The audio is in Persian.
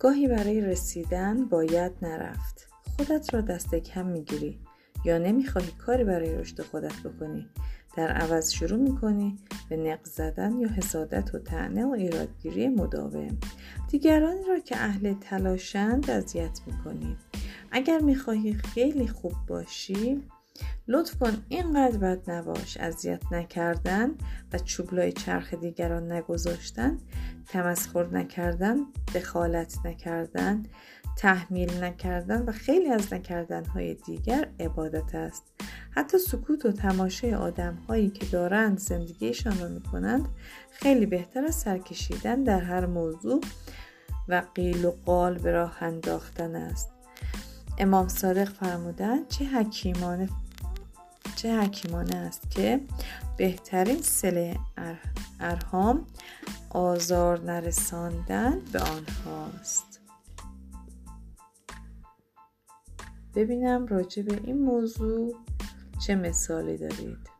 گاهی برای رسیدن باید نرفت. خودت را دست کم می‌گیری یا نمی‌خواهی کاری برای رشد خودت بکنی. در عوض شروع می‌کنی به نق زدن یا حسادت و تعنه و ایرادگیری مداوم. دیگرانی را که اهل تلاشند اذیت می‌کنی. اگر می‌خواهی خیلی خوب باشی لطف کن اینقدر بد نباش اذیت نکردن و چوبلای چرخ دیگران نگذاشتن تمسخر نکردن دخالت نکردن تحمیل نکردن و خیلی از نکردن های دیگر عبادت است. حتی سکوت و تماشای آدم هایی که دارند زندگیشان را می کنند خیلی بهتر از سرکشیدن در هر موضوع و قیل و قال به راه انداختن است. امام صادق فرمودند چه حکیمانه چه حکیمانه است که بهترین سله ارهام آزار نرساندن به آنهاست. ببینم راجع به این موضوع چه مثالی دارید.